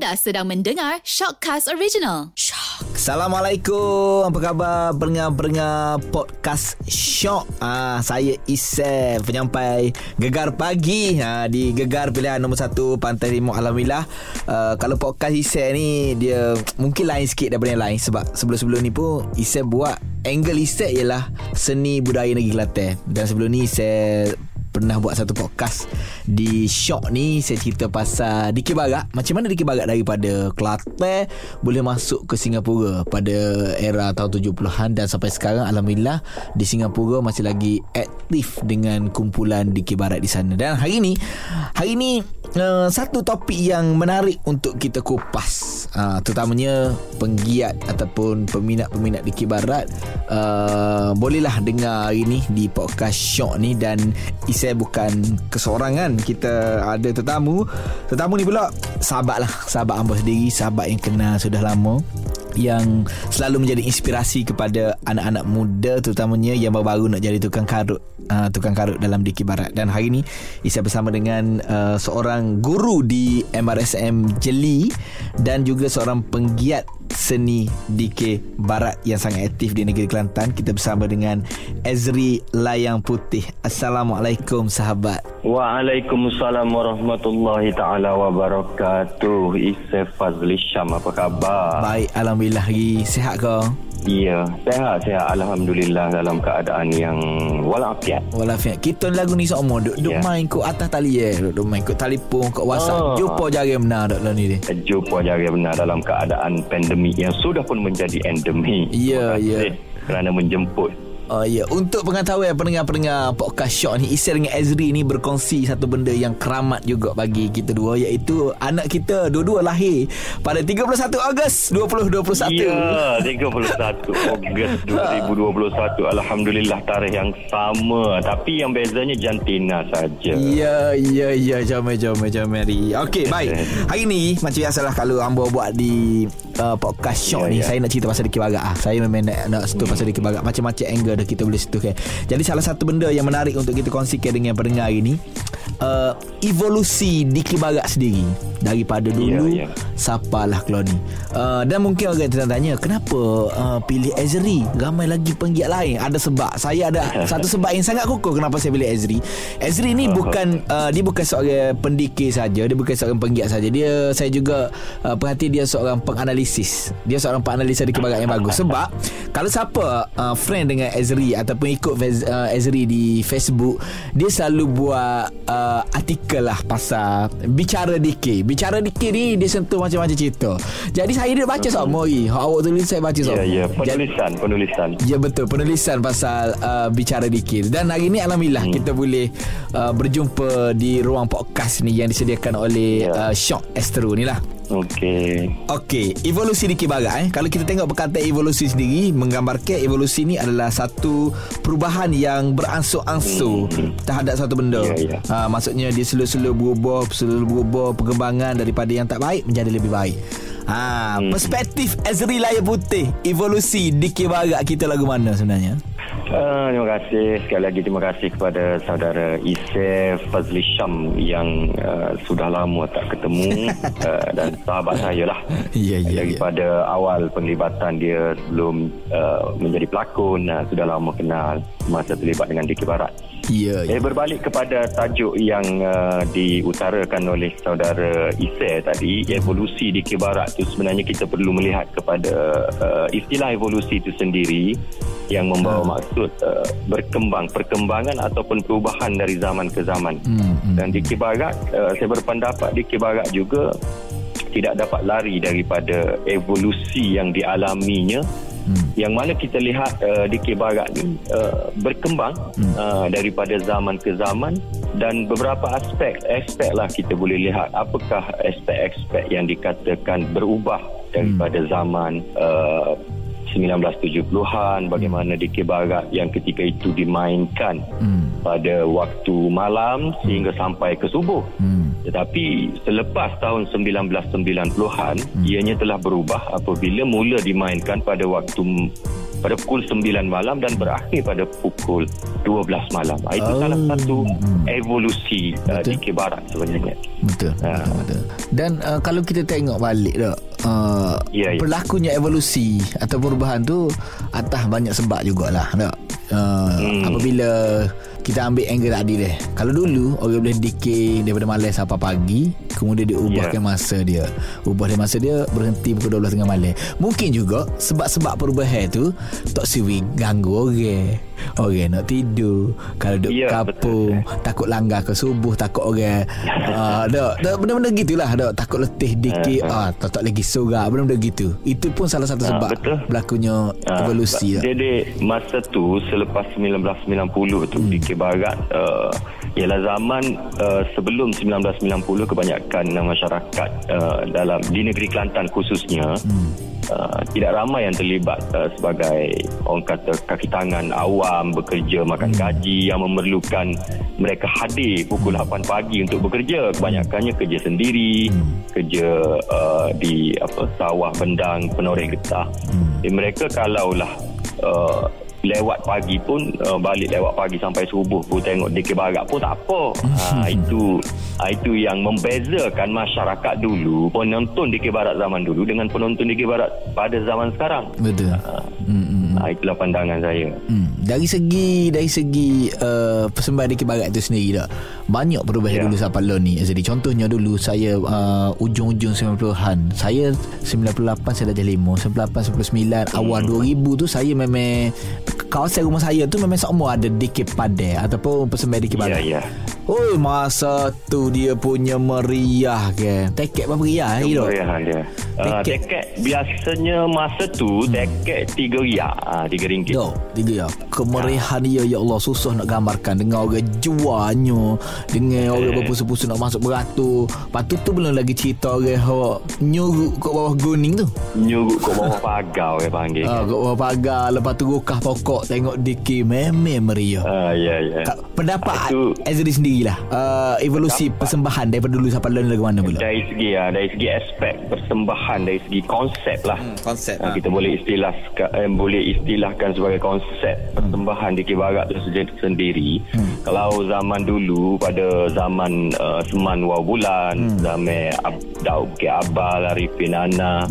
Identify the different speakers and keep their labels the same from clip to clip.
Speaker 1: Anda sedang mendengar Shockcast Original. Shock.
Speaker 2: Assalamualaikum. Apa khabar pendengar-pendengar podcast Shock? Ah, saya Isam, penyampai Gegar Pagi ah, di Gegar Pilihan Nombor 1 Pantai Timur Alhamdulillah. Ah, kalau podcast Isam ni dia mungkin lain sikit daripada yang lain sebab sebelum-sebelum ni pun Isam buat angle Isam ialah seni budaya negeri Kelantan. Dan sebelum ni saya pernah buat satu podcast di Shock ni. Saya cerita pasal Dikir Barat macam mana Dikir Barat daripada Kelantan boleh masuk ke Singapura pada era tahun 70-an dan sampai sekarang Alhamdulillah di Singapura masih lagi aktif dengan kumpulan Dikir Barat di sana. Dan hari ni hari ni uh, satu topik yang menarik untuk kita kupas. Uh, terutamanya penggiat ataupun peminat-peminat Dikir Barat uh, bolehlah dengar hari ni di podcast Shock ni dan saya bukan kesorangan. Kita ada tetamu. Tetamu ni pula sahabat lah sahabat hamba sendiri sahabat yang kenal sudah lama yang selalu menjadi inspirasi kepada anak-anak muda terutamanya yang baru-baru nak jadi tukang karut uh, tukang karut dalam Diki Barat. Dan hari ini saya bersama dengan uh, seorang guru di MRSM Jeli dan juga seorang penggiat seni DK Barat yang sangat aktif di negeri Kelantan. Kita bersama dengan Ezri Layang Putih. Assalamualaikum sahabat.
Speaker 3: Waalaikumsalam warahmatullahi taala wabarakatuh. Isa Fazli Syam apa khabar?
Speaker 2: Baik, alhamdulillah. Sihat kau?
Speaker 3: Ya, sehat sehat alhamdulillah dalam keadaan yang walafiat.
Speaker 2: Walafiat. Kita lagu ni semua duk duk yeah. main kok atas tali eh, duk, duk main kok telefon kok WhatsApp. Oh. Jumpa jari benar dak lah ni.
Speaker 3: Jumpa jari benar dalam keadaan pandemik yang sudah pun menjadi endemik.
Speaker 2: Ya, yeah, ya. Yeah.
Speaker 3: Kerana menjemput
Speaker 2: Oh ya, untuk pengetahuan pendengar-pendengar podcast Shock ni, Isir dengan Ezri ni berkongsi satu benda yang keramat juga bagi kita dua iaitu anak kita dua-dua lahir pada 31 Ogos 2021.
Speaker 3: Ya, 31 Ogos 2021. Alhamdulillah tarikh yang sama tapi yang bezanya jantina saja.
Speaker 2: Ya, ya, ya, jom jom jom mari. Okey, baik. Hari ni macam biasalah kalau hamba buat di uh, podcast Shock ya, ni, ya. saya nak cerita pasal Dikir Barat ah. Saya memang nak, nak sentuh pasal Dikir Barat macam-macam angle dah kita boleh sentuh kan. Jadi salah satu benda yang menarik untuk kita kongsikan dengan pendengar hari ni uh, evolusi di Kibarat sendiri daripada dulu yeah, yeah. Sapalah Clony. Uh, dan mungkin orang tanya kenapa uh, pilih Ezri ramai lagi penggiat lain. Ada sebab. Saya ada satu sebab yang sangat kukuh kenapa saya pilih Ezri Ezri ni bukan uh, dia bukan seorang pendikir saja. Dia bukan seorang penggiat saja. Dia saya juga uh, perhati dia seorang penganalisis. Dia seorang penganalisa di Kibarat yang bagus. Sebab kalau siapa uh, friend dengan Ezri ataupun ikut uh, Ezri di Facebook dia selalu buat uh, artikel lah pasal bicara DK bicara DK ni dia sentuh macam-macam cerita jadi saya dia baca uh-huh. semua ni awak tulis saya baca semua
Speaker 3: ya ya penulisan jadi, penulisan
Speaker 2: ya betul penulisan pasal uh, bicara DK dan hari ni Alhamdulillah hmm. kita boleh uh, berjumpa di ruang podcast ni yang disediakan oleh yeah. uh, Shock Astro ni lah
Speaker 3: Okey.
Speaker 2: Okey, evolusi di Kibarat eh. Kalau kita tengok perkataan evolusi sendiri menggambarkan evolusi ni adalah satu perubahan yang beransur-ansur hmm. terhadap satu benda. Yeah, yeah. Ha, maksudnya dia selalu-selalu berubah, selalu berubah perkembangan daripada yang tak baik menjadi lebih baik. Ha, hmm. perspektif Azri Layar Putih, evolusi di Kibarat kita lagu mana sebenarnya?
Speaker 3: Uh, terima kasih sekali lagi terima kasih kepada saudara Isef Fazli Syam yang uh, sudah lama tak ketemu uh, dan sahabat saya lah
Speaker 2: yeah, yeah,
Speaker 3: daripada yeah. awal penglibatan dia sebelum uh, menjadi pelakon uh, sudah lama kenal masa terlibat dengan Diki Barat
Speaker 2: Ya,
Speaker 3: yeah, yeah. berbalik kepada tajuk yang uh, diutarakan oleh saudara Ise tadi, evolusi di Kibarat itu sebenarnya kita perlu melihat kepada uh, istilah evolusi itu sendiri yang membawa hmm. maksud uh, berkembang, perkembangan ataupun perubahan dari zaman ke zaman. Hmm. Hmm. Dan di Kibarat, uh, saya berpendapat di Kibarat juga tidak dapat lari daripada evolusi yang dialaminya hmm. yang mana kita lihat uh, di Kebarat ni uh, berkembang hmm. uh, daripada zaman ke zaman dan beberapa aspek aspek lah kita boleh lihat apakah aspek-aspek yang dikatakan berubah daripada hmm. zaman uh, 1970-an bagaimana di Barat yang ketika itu dimainkan hmm. pada waktu malam sehingga sampai ke subuh. Hmm. Tetapi selepas tahun 1990-an hmm. ianya telah berubah apabila mula dimainkan pada waktu pada pukul 9 malam dan berakhir pada pukul 12 malam. Ah, Itu
Speaker 2: Oh.
Speaker 3: salah satu evolusi uh,
Speaker 2: Betul.
Speaker 3: di ke barat sebenarnya.
Speaker 2: Betul,
Speaker 3: Ah.
Speaker 2: betul, betul. Dan uh, kalau kita tengok balik tak, uh,
Speaker 3: Ya, ya.
Speaker 2: berlakunya evolusi atau perubahan tu atas banyak sebab jugalah tak. Uh,
Speaker 3: Hmm.
Speaker 2: Apabila kita ambil angle tadi deh. Kalau dulu orang boleh decay daripada malam sampai pagi, kemudian dia ubahkan
Speaker 3: Ya.
Speaker 2: masa dia. Ubah dia masa dia berhenti pukul 12 tengah malam. Mungkin juga sebab-sebab perubahan tu tak siwi ganggu orang. Orang nak tidur Kalau duduk
Speaker 3: Ya,
Speaker 2: kapung Takut langgar ke subuh Takut orang uh, dok, dok, Benda-benda gitulah dok. Takut letih dikit ah, Tak tak lagi sorak Benda-benda gitu Itu pun salah satu
Speaker 3: Ah,
Speaker 2: sebab
Speaker 3: betul.
Speaker 2: Berlakunya
Speaker 3: Ah,
Speaker 2: evolusi tak?
Speaker 3: Jadi masa tu selepas 1990 tu hmm. di Barat uh, ialah zaman uh, sebelum 1990 kebanyakan uh, masyarakat uh, dalam di negeri Kelantan khususnya hmm. Uh, tidak ramai yang terlibat uh, sebagai orang kata kaki tangan awam bekerja makan
Speaker 2: Hmm.
Speaker 3: gaji yang memerlukan mereka hadir pukul 8 pagi untuk bekerja kebanyakannya kerja sendiri
Speaker 2: Hmm.
Speaker 3: kerja uh, di apa sawah bendang penoreh getah
Speaker 2: Hmm.
Speaker 3: jadi mereka kalaulah uh, lewat pagi pun uh, balik lewat pagi sampai subuh pun tengok DK Barat pun tak apa. ha, itu ha, itu yang membezakan masyarakat dulu penonton DK Barat zaman dulu dengan penonton DK Barat pada zaman sekarang.
Speaker 2: Betul hmm, hmm.
Speaker 3: Ha, itulah pandangan saya.
Speaker 2: Hmm. Dari segi dari segi uh, persembahan di Barat itu sendiri tak banyak perubahan
Speaker 3: Ya.
Speaker 2: dulu sampai lo ni. Jadi contohnya dulu saya uh, ujung-ujung 90-an. Saya 98 saya dah jadi 5, 98 99 awal 2000 tu saya memang kawasan rumah saya tu memang semua ada DK Padai ataupun persembahan DK
Speaker 3: Ya
Speaker 2: Barat.
Speaker 3: ya.
Speaker 2: Oh masa tu dia punya meriah ke. Teket apa meriah eh, dok?
Speaker 3: Kemeriahan dia. Uh,
Speaker 2: Teket.
Speaker 3: teket biasanya masa tu teket 3 riak, ah 3 ringgit.
Speaker 2: Dok, tiga ya. Kemeriahan dia ya Allah susah nak gambarkan dengan orang jualnya, dengan orang
Speaker 3: Eh.
Speaker 2: berpusu-pusu nak masuk beratur. Lepas tu tu belum lagi cerita orang hok nyuruk kat bawah guning tu.
Speaker 3: Nyuruk kat bawah pagar orang panggil.
Speaker 2: Ah, kat bawah pagar lepas tu rukah pokok tengok DK memang meriah.
Speaker 3: Ah ya ya.
Speaker 2: Kak, pendapat
Speaker 3: Itu-
Speaker 2: Azri sendirilah uh, evolusi persembahan daripada dulu sampai lalu lagu mana pula?
Speaker 3: Dari segi ya, dari segi aspek persembahan, dari segi konsep lah.
Speaker 2: konsep,
Speaker 3: Ah,
Speaker 2: ah.
Speaker 3: kita boleh istilah eh, boleh istilahkan sebagai konsep persembahan di Kibarat itu sendiri. Kalau zaman dulu pada zaman uh, Seman Wau Bulan, zaman Ab- Daud Ke Abal, Arifin Ana.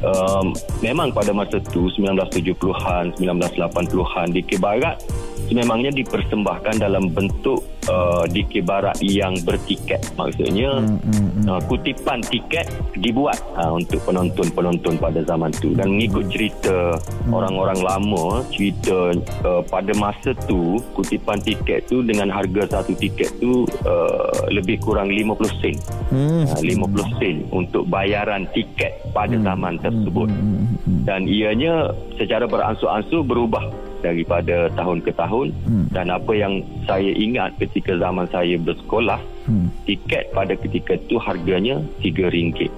Speaker 3: Um, memang pada masa tu 1970-an, 1980-an di Kibarat sememangnya dipersembahkan dalam bentuk uh, DK Barat yang bertiket. Maksudnya uh, kutipan tiket dibuat uh, untuk penonton-penonton pada zaman tu. Dan mengikut cerita orang-orang lama cerita uh, pada masa tu kutipan tiket tu dengan harga satu tiket tu uh, lebih kurang 50 sen.
Speaker 2: Hmm.
Speaker 3: uh, 50 sen untuk bayaran tiket pada zaman tersebut. Dan ianya secara beransur-ansur berubah daripada tahun ke tahun.
Speaker 2: Hmm.
Speaker 3: dan apa yang saya ingat ketika zaman saya bersekolah
Speaker 2: Hmm.
Speaker 3: tiket pada ketika itu harganya RM3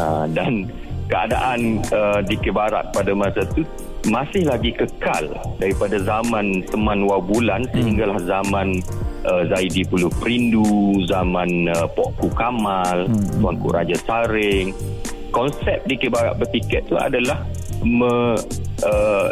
Speaker 3: uh, dan keadaan uh, di Kebarat pada masa itu masih lagi kekal daripada zaman Seman Wabulan sehinggalah zaman uh, Zaidi Puluh Perindu zaman uh, Pokku Kamal Tuanku Raja Saring. Konsep di Kebarat bertiket itu adalah me, uh,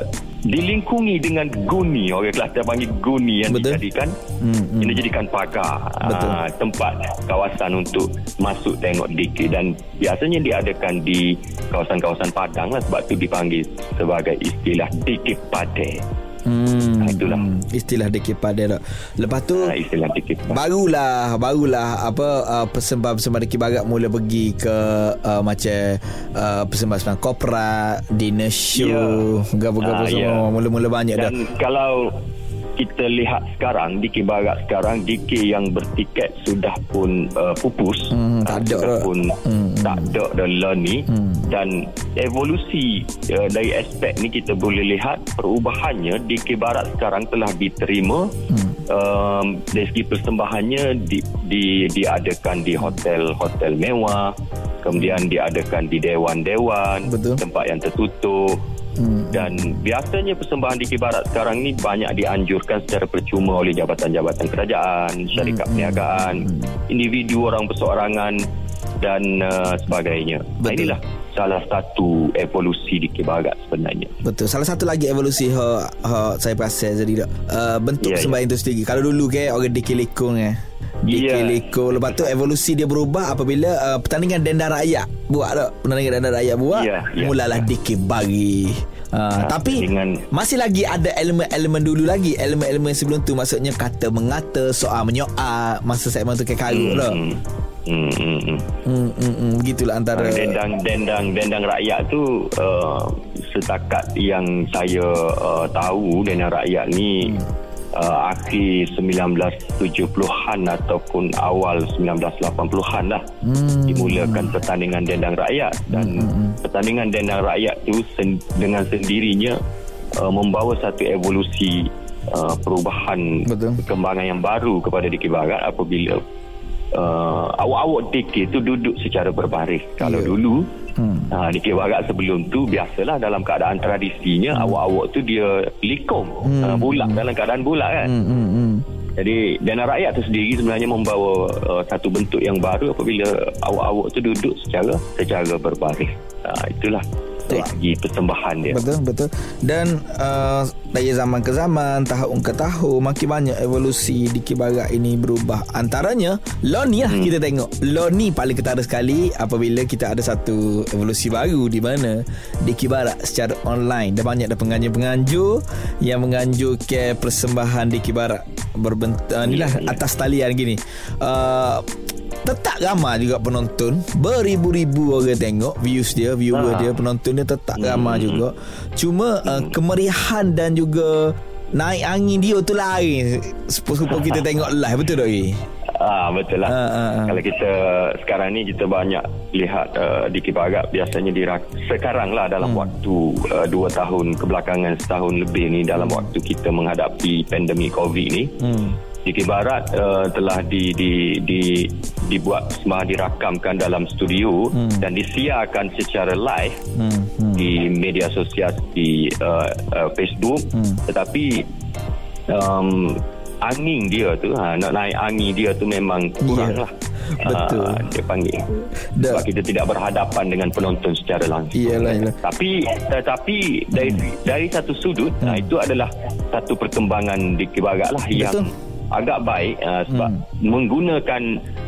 Speaker 3: dilingkungi dengan guni orang Kelantan panggil guni yang
Speaker 2: Betul.
Speaker 3: dijadikan
Speaker 2: Hmm, hmm.
Speaker 3: dijadikan pagar
Speaker 2: Betul.
Speaker 3: ah, tempat kawasan untuk masuk tengok DK dan biasanya diadakan di kawasan-kawasan Padang lah sebab tu dipanggil sebagai istilah DK Padai
Speaker 2: Hmm.
Speaker 3: Ah, itulah.
Speaker 2: Istilah DK Padai tak. Lepas tu
Speaker 3: ah, istilah Padai
Speaker 2: Barulah Barulah Apa uh, Persembahan-persembahan Deki Barat Mula pergi ke uh, Macam uh, Persembahan-persembahan Korporat Dinner show
Speaker 3: Ya.
Speaker 2: Gapa-gapa
Speaker 3: Ah,
Speaker 2: semua
Speaker 3: ya.
Speaker 2: Mula-mula banyak dah
Speaker 3: dan kalau kita lihat sekarang DK Barat sekarang DK yang bertiket sudah pun uh, pupus
Speaker 2: Hmm, tak ada
Speaker 3: sudah
Speaker 2: dah.
Speaker 3: pun
Speaker 2: Hmm,
Speaker 3: tak ada dah lah ni
Speaker 2: Hmm.
Speaker 3: dan evolusi uh, dari aspek ni kita boleh lihat perubahannya DK Barat sekarang telah diterima
Speaker 2: Hmm.
Speaker 3: um, dari segi persembahannya di, di, diadakan di hotel-hotel mewah kemudian diadakan di dewan-dewan
Speaker 2: Betul.
Speaker 3: tempat yang tertutup
Speaker 2: Hmm.
Speaker 3: dan biasanya persembahan di Barat sekarang ni banyak dianjurkan secara percuma oleh jabatan-jabatan kerajaan, syarikat perniagaan, individu orang perseorangan dan uh, sebagainya. Nah,
Speaker 2: Betul.
Speaker 3: inilah salah satu evolusi di Barat sebenarnya.
Speaker 2: Betul. Salah satu lagi evolusi ha, ha saya perasan jadi tak. Uh, bentuk
Speaker 3: Ya, ya.
Speaker 2: sembahyang itu sendiri. Kalau dulu ke orang dikilikung eh.
Speaker 3: Ya.
Speaker 2: Dikilikung. Lepas tu evolusi dia berubah apabila uh, pertandingan denda rakyat buat tak? Pertandingan denda rakyat buat.
Speaker 3: Ya, ya.
Speaker 2: Mulalah dikit bagi. Uh,
Speaker 3: Ha,
Speaker 2: tapi
Speaker 3: dengan-
Speaker 2: masih lagi ada elemen-elemen dulu lagi elemen-elemen sebelum tu maksudnya kata mengata soal menyoal masa segmen tu ke karut lah
Speaker 3: Hmm. Hmm, hmm, hmm.
Speaker 2: hmm, hmm, hmm, begitulah antara
Speaker 3: dendang dendang dendang rakyat tu uh, setakat yang saya uh, tahu dendang rakyat ni uh, akhir 1970-an ataupun awal 1980-an lah
Speaker 2: Hmm.
Speaker 3: dimulakan pertandingan dendang rakyat dan pertandingan dendang rakyat tu sen- dengan sendirinya uh, membawa satu evolusi uh, perubahan
Speaker 2: Betul.
Speaker 3: perkembangan yang baru kepada Dikir Barat apabila uh, awak-awak DK tu duduk secara berbaris. Kalau
Speaker 2: Ya.
Speaker 3: dulu
Speaker 2: Hmm.
Speaker 3: uh, Dikir Barat sebelum tu biasalah dalam keadaan tradisinya awak-awak tu dia likom uh, bulat dalam keadaan bulat kan.
Speaker 2: hmm, hmm, hmm.
Speaker 3: Jadi dana rakyat tu sendiri sebenarnya membawa uh, satu bentuk yang baru apabila awak-awak tu duduk secara secara berbaris. Uh, itulah
Speaker 2: Betul.
Speaker 3: segi persembahan dia.
Speaker 2: Betul betul dan uh, dari zaman ke zaman tahun ke tahun makin banyak evolusi di Barat ini berubah antaranya law ni lah hmm. kita tengok law ni paling ketara sekali apabila kita ada satu evolusi baru di mana di Barat secara online dah banyak dah penganjur-penganjur yang menganjurkan persembahan di Barat berbentuk uh, inilah
Speaker 3: Ya, ya.
Speaker 2: atas talian gini uh, Tetap ramai juga penonton Beribu-ribu orang tengok Views dia Viewer
Speaker 3: Ah.
Speaker 2: dia Penonton dia tetap
Speaker 3: Hmm.
Speaker 2: ramai juga Cuma uh, kemeriahan dan juga Naik angin dia tu lain Sepupu kita tengok live Betul tak?
Speaker 3: Ah betul lah.
Speaker 2: Ah, ah, ah.
Speaker 3: Kalau kita sekarang ni kita banyak lihat uh, di Kibarat biasanya dirak sekarang lah dalam hmm. waktu uh, dua tahun kebelakangan setahun lebih ni dalam waktu kita menghadapi pandemik COVID ni.
Speaker 2: Hmm.
Speaker 3: Di Barat uh, telah di, di, di, dibuat semua dirakamkan dalam studio hmm. dan disiarkan secara live
Speaker 2: Hmm. Hmm.
Speaker 3: di media sosial di uh, uh, Facebook
Speaker 2: Hmm.
Speaker 3: tetapi um, angin dia tu ha, nak naik angin dia tu memang kurang
Speaker 2: Ya,
Speaker 3: lah
Speaker 2: betul.
Speaker 3: Ah, dia panggil
Speaker 2: Da-
Speaker 3: sebab kita tidak berhadapan dengan penonton secara langsung
Speaker 2: Iyalah, iyalah.
Speaker 3: tapi tetapi dari dari satu sudut
Speaker 2: Hmm.
Speaker 3: nah, itu adalah satu perkembangan di Kibarat lah yang
Speaker 2: Betul.
Speaker 3: Agak baik uh, sebab
Speaker 2: Hmm.
Speaker 3: menggunakan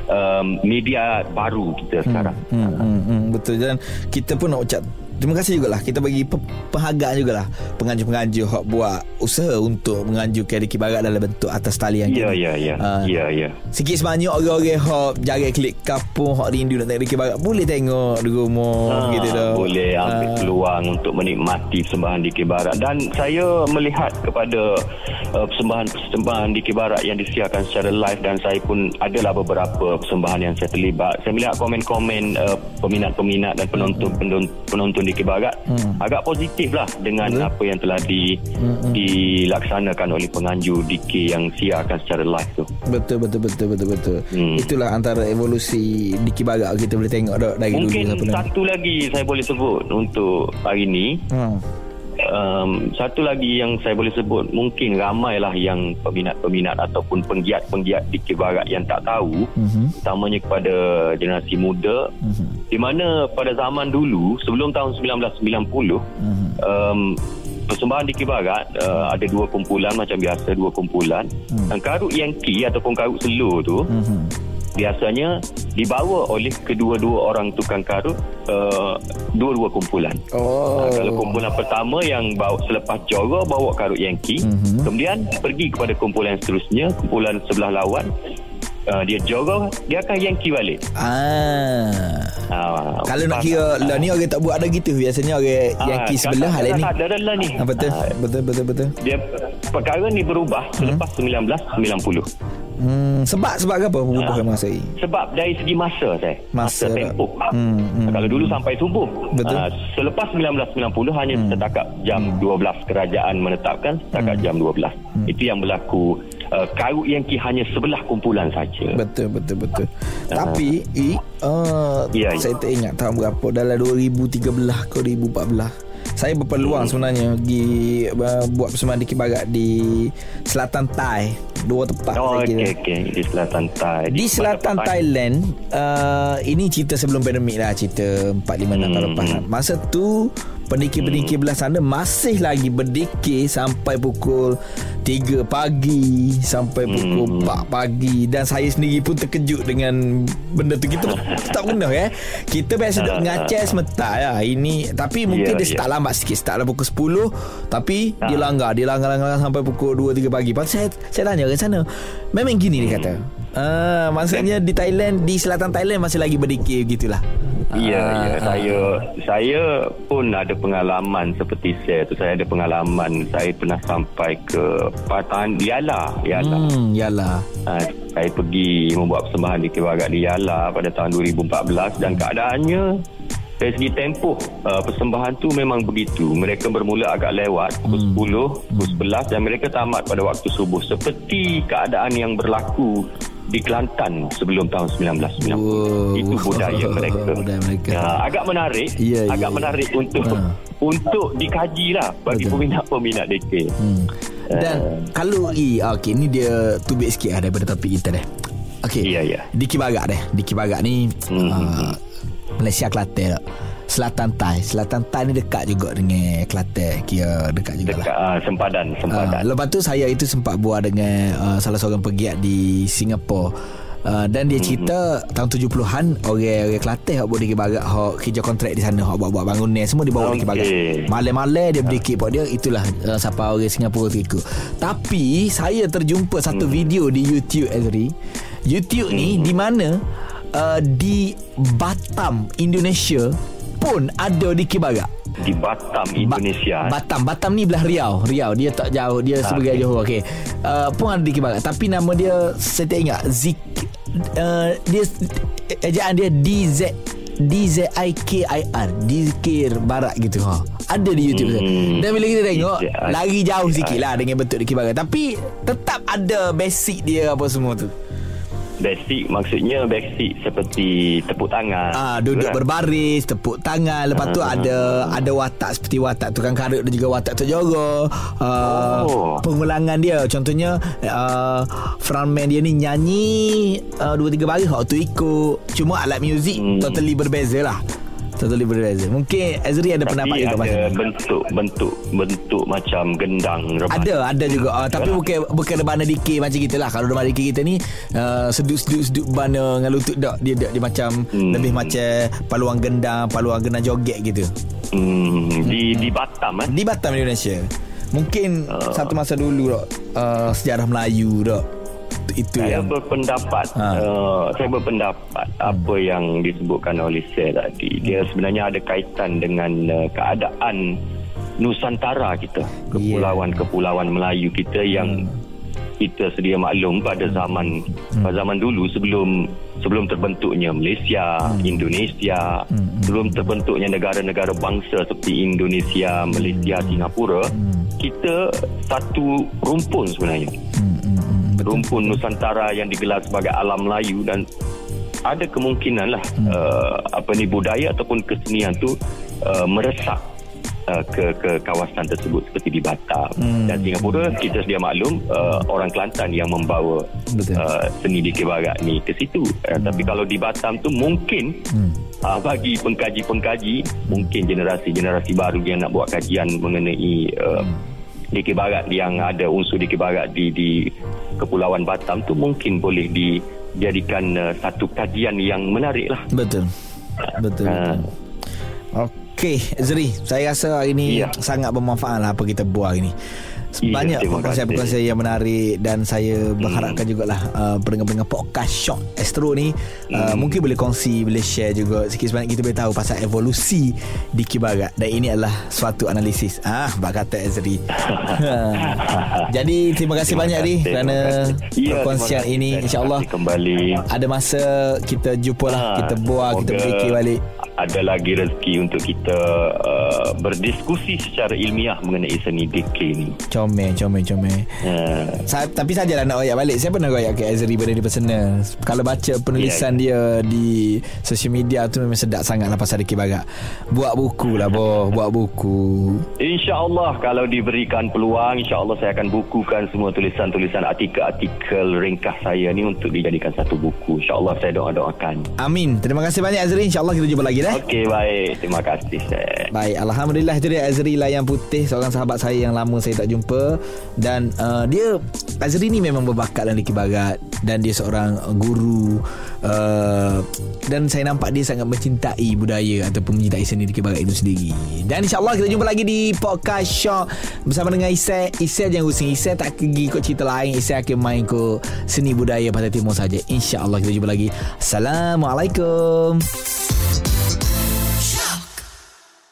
Speaker 3: um, media baru kita sekarang.
Speaker 2: Hmm, hmm, hmm, betul. Dan kita pun nak ucap terima kasih jugalah kita bagi pe- penghargaan jugalah penganjur-penganjur hok buat usaha untuk menganjurkan Diki Barat dalam bentuk atas talian
Speaker 3: ya ya ya
Speaker 2: Ah.
Speaker 3: ya ya
Speaker 2: Sikit sebanyak orang-orang hok jaga klik kampung hok rindu nak tengok Diki Barat boleh tengok di rumah
Speaker 3: Ah,
Speaker 2: gitu dah.
Speaker 3: Boleh ambil
Speaker 2: Ah.
Speaker 3: peluang untuk menikmati persembahan di Barat dan saya melihat kepada uh, persembahan-persembahan di Barat yang disiarkan secara live dan saya pun adalah beberapa persembahan yang saya terlibat. Saya melihat komen-komen uh, peminat-peminat dan penonton-penonton di Barat
Speaker 2: Hmm.
Speaker 3: agak positif lah dengan
Speaker 2: Betul.
Speaker 3: apa yang telah di,
Speaker 2: Hmm,
Speaker 3: dilaksanakan oleh penganjur DK yang siarkan secara live tu.
Speaker 2: Betul betul betul betul betul.
Speaker 3: Hmm.
Speaker 2: Itulah antara evolusi Diki Barat kita boleh tengok dah dari
Speaker 3: Mungkin
Speaker 2: dulu sampai
Speaker 3: satu lagi saya boleh sebut untuk hari ini
Speaker 2: Hmm.
Speaker 3: um, satu lagi yang saya boleh sebut mungkin ramailah yang peminat-peminat ataupun penggiat-penggiat di Barat yang tak tahu
Speaker 2: Mhm.
Speaker 3: utamanya kepada generasi muda
Speaker 2: Mhm.
Speaker 3: Di mana pada zaman dulu sebelum tahun 1990
Speaker 2: Mhm.
Speaker 3: um, persembahan di Barat uh, ada dua kumpulan macam biasa dua kumpulan
Speaker 2: Hmm.
Speaker 3: dan karut Yankee ataupun karut seluruh tu
Speaker 2: Mhm.
Speaker 3: biasanya dibawa oleh kedua-dua orang tukang karut uh, dua-dua kumpulan
Speaker 2: Oh.
Speaker 3: Ha, kalau kumpulan pertama yang bawa selepas Johor bawa karut Yankee,
Speaker 2: Mhm.
Speaker 3: kemudian pergi kepada kumpulan yang seterusnya, kumpulan sebelah lawan, uh, dia Johor, dia akan Yankee balik.
Speaker 2: Ah.
Speaker 3: Ha,
Speaker 2: Kalau nak kira lah ni orang tak buat ada gitu biasanya orang
Speaker 3: ha,
Speaker 2: Yankee sebelah hal ni.
Speaker 3: Tak ada lah ni.
Speaker 2: Ah, betul.
Speaker 3: Ha,
Speaker 2: betul betul betul.
Speaker 3: dia perkara ni berubah selepas 1990.
Speaker 2: Hmm, sebab sebab apa berubah
Speaker 3: Ah.
Speaker 2: masa ini?
Speaker 3: Sebab dari segi masa saya
Speaker 2: Masa lah.
Speaker 3: tempoh
Speaker 2: Hmm, hmm,
Speaker 3: Kalau dulu sampai subuh
Speaker 2: Betul.
Speaker 3: Ah, Selepas 1990 Hanya
Speaker 2: Hmm.
Speaker 3: setakat jam 12 Kerajaan menetapkan Setakat jam 12
Speaker 2: Hmm.
Speaker 3: Itu yang berlaku uh, Karut Yankee hanya sebelah kumpulan saja
Speaker 2: Betul betul betul. Tapi i uh,
Speaker 3: Ya, ya.
Speaker 2: saya tak ingat tahun berapa dalam 2013 ke 2014. Saya berpeluang
Speaker 3: Hmm.
Speaker 2: sebenarnya Pergi uh, Buat persembahan dikit barat Di Selatan Thai Dua tempat
Speaker 3: Oh,
Speaker 2: saya kira.
Speaker 3: okey, okey. Di selatan Thai.
Speaker 2: Di selatan
Speaker 3: mana-
Speaker 2: Thailand uh, Ini cerita sebelum pandemik lah Cerita 4-5 tahun
Speaker 3: Hmm.
Speaker 2: lepas lah. Masa tu Pendikir-pendikir belah sana Masih lagi berdikir Sampai pukul 3 pagi Sampai pukul
Speaker 3: Hmm.
Speaker 2: 4 pagi Dan saya sendiri pun terkejut Dengan benda tu Kita tak pernah eh Kita biasa duduk ngacai sementar ya. Ini Tapi mungkin
Speaker 3: Ya,
Speaker 2: dia
Speaker 3: ya.
Speaker 2: start lambat sikit Start dalam pukul 10 Tapi dia
Speaker 3: Ah.
Speaker 2: langgar Dia langgar-langgar Sampai pukul 2-3 pagi tu saya, saya tanya orang sana Memang gini dia kata Ah, maksudnya di Thailand di selatan Thailand masih lagi berdikir gitulah.
Speaker 3: Ya,
Speaker 2: Ah,
Speaker 3: ya.
Speaker 2: ah.
Speaker 3: Saya saya pun ada pengalaman seperti saya tu. Saya ada pengalaman. Saya pernah sampai ke Patahan Yala. Yala.
Speaker 2: Hmm, yalah.
Speaker 3: Uh, saya pergi membuat persembahan di Kebagat di Yala pada tahun 2014 dan keadaannya dari segi tempoh uh, persembahan tu memang begitu. Mereka bermula agak lewat pukul 10, pukul 11 dan mereka tamat pada waktu subuh seperti keadaan yang berlaku di Kelantan sebelum tahun 1990.
Speaker 2: Wow.
Speaker 3: Itu budaya mereka.
Speaker 2: Budaya mereka.
Speaker 3: Ya, agak menarik.
Speaker 2: Ya, ya,
Speaker 3: agak menarik untuk
Speaker 2: Ha.
Speaker 3: untuk dikaji lah bagi
Speaker 2: Betul.
Speaker 3: peminat-peminat DK.
Speaker 2: Hmm. Dan kalau i okey ni dia tubik sikit lah daripada topik kita deh. Okey.
Speaker 3: Ya, ya.
Speaker 2: Di Kibagat deh. Di Kibagat ni
Speaker 3: Hmm.
Speaker 2: uh, Malaysia Kelantan tak? Selatan Thai. Selatan Thai ni dekat juga dengan Kelantan. Kira dekat juga lah.
Speaker 3: Dekat uh, sempadan, sempadan.
Speaker 2: Uh, lepas tu saya itu sempat buat dengan uh, salah seorang pegiat di Singapura. Uh, dan dia cerita mm-hmm. tahun 70-an orang orang Kelantan hok buat di barat hok kerja kontrak di sana hok buat-buat bangunan semua dibawa di
Speaker 3: Okey.
Speaker 2: barat. Malam-malam dia berdikit buat dia itulah uh, siapa orang Singapura tu. Tapi saya terjumpa satu
Speaker 3: Hmm.
Speaker 2: video di YouTube Azri. YouTube ni di mana uh, di Batam Indonesia pun ada di Kibagat.
Speaker 3: di Batam Indonesia.
Speaker 2: Ba- Batam Batam ni belah Riau Riau dia tak jauh Dia sebagai
Speaker 3: okey.
Speaker 2: Johor Okey uh, Pun ada di Kibarat Tapi nama dia Saya tak ingat Zik uh, Dia Ejaan dia DZ D-Z-I-K-I-R Dizkir Barat gitu ha. Ada di YouTube tu
Speaker 3: Hmm.
Speaker 2: Dan bila kita tengok
Speaker 3: DZI.
Speaker 2: Lari jauh sikit lah Dengan bentuk di Kibarat Tapi Tetap ada basic dia Apa semua tu
Speaker 3: Basic maksudnya basic seperti tepuk tangan.
Speaker 2: Ah duduk
Speaker 3: Betul tak?
Speaker 2: berbaris, tepuk tangan, lepas tu
Speaker 3: Ah.
Speaker 2: ada ada watak seperti watak tukang karut dan juga watak terjora. Uh,
Speaker 3: Oh.
Speaker 2: pengulangan dia contohnya uh, frontman dia ni nyanyi uh, dua tiga baris hak tu ikut. Cuma alat muzik
Speaker 3: Hmm.
Speaker 2: totally berbeza lah. Totally berbeza. Mungkin Azri ada pendapat
Speaker 3: Tapi
Speaker 2: juga
Speaker 3: ada
Speaker 2: pasal
Speaker 3: bentuk bentuk bentuk macam gendang rebana.
Speaker 2: Ada ada juga uh, Tapi bukan Bukan rebana dikir Macam kita lah Kalau rebana dikir kita ni uh, Seduk-seduk-seduk Bana dengan lutut tak dia, dia, dia macam
Speaker 3: Hmm.
Speaker 2: Lebih macam Paluang gendang Paluang gendang joget gitu
Speaker 3: Hmm, di di Batam eh.
Speaker 2: Di Batam Indonesia Mungkin
Speaker 3: Ah.
Speaker 2: Satu masa dulu uh, Sejarah Melayu tak Itu
Speaker 3: Saya
Speaker 2: yang
Speaker 3: berpendapat
Speaker 2: Ha.
Speaker 3: uh, saya berpendapat apa yang disebutkan oleh saya tadi. Dia sebenarnya ada kaitan dengan uh, keadaan Nusantara kita kepulauan-kepulauan Melayu kita yang kita sedia maklum pada zaman pada zaman dulu sebelum sebelum terbentuknya Malaysia, Indonesia, sebelum terbentuknya negara-negara bangsa seperti Indonesia, Malaysia, Singapura, kita satu rumpun sebenarnya rumpun Nusantara yang digelar sebagai alam Melayu dan ada kemungkinan lah hmm. uh, apa ni budaya ataupun kesenian tu uh, meresap uh, ke ke kawasan tersebut seperti di Batam hmm. dan Singapura kita sedia maklum uh, orang Kelantan yang membawa
Speaker 2: Betul.
Speaker 3: uh, seni di Barat ni ke situ uh, tapi kalau di Batam tu mungkin
Speaker 2: Hmm.
Speaker 3: uh, bagi pengkaji-pengkaji mungkin generasi-generasi baru yang nak buat kajian mengenai uh, DK Barat yang ada unsur DK Barat di di Kepulauan Batam tu mungkin boleh dijadikan uh, satu kajian yang menarik lah.
Speaker 2: Betul Betul,
Speaker 3: Ha.
Speaker 2: betul. Okey Azri Saya rasa hari ni
Speaker 3: Ya.
Speaker 2: Sangat bermanfaat lah Apa kita buat hari ni
Speaker 3: Ya,
Speaker 2: banyak
Speaker 3: terima
Speaker 2: perkongsian-perkongsian yang menarik dan saya berharapkan
Speaker 3: Hmm.
Speaker 2: jugalah uh, pendengar-pendengar podcast Shock Astro ni uh,
Speaker 3: Hmm.
Speaker 2: mungkin boleh kongsi boleh share juga sikit sebanyak kita boleh tahu pasal evolusi di Kibarat dan ini adalah suatu analisis ah bak kata Azri jadi terima kasih
Speaker 3: Terima
Speaker 2: banyak
Speaker 3: kasih,
Speaker 2: kerana.
Speaker 3: Ya,
Speaker 2: perkongsian ini insyaallah
Speaker 3: kembali.
Speaker 2: ada masa kita jumpa lah
Speaker 3: Ha,
Speaker 2: kita buat kita
Speaker 3: semoga
Speaker 2: berfikir balik
Speaker 3: Ada lagi rezeki untuk kita uh, berdiskusi secara ilmiah mengenai seni DK ni.
Speaker 2: Comel Comel Comel.
Speaker 3: Uh,
Speaker 2: Sa- tapi sajalah nak royak balik. Saya pernah royak ke Azri Benda dia personal? Kalau baca penulisan yeah. dia Di social media tu Memang sedap sangat lah Pasal Diki Barat Buat buku lah boh. Buat buku.
Speaker 3: InsyaAllah kalau diberikan peluang InsyaAllah saya akan bukukan semua tulisan-tulisan artikel-artikel ringkas saya ni Untuk dijadikan satu buku. InsyaAllah saya doa-doakan.
Speaker 2: Amin. Terima kasih banyak Azri. InsyaAllah kita jumpa lagi dah
Speaker 3: Okey baik. Terima kasih saya
Speaker 2: Baik Alhamdulillah. Itu dia Azri Layan Putih Seorang sahabat saya yang lama saya tak jumpa. Dan uh, dia Azri ni memang berbakat dalam Diki Barat Dan dia seorang guru uh, Dan saya nampak dia sangat mencintai budaya Ataupun mencintai seni Diki Barat itu sendiri. Dan insyaAllah kita jumpa lagi di Podcast Shock Bersama dengan Isai. Isai jangan pusing Isai tak pergi ikut cerita lain. Isai akan main ke seni budaya Pantai Timur saja. InsyaAllah kita jumpa lagi. Assalamualaikum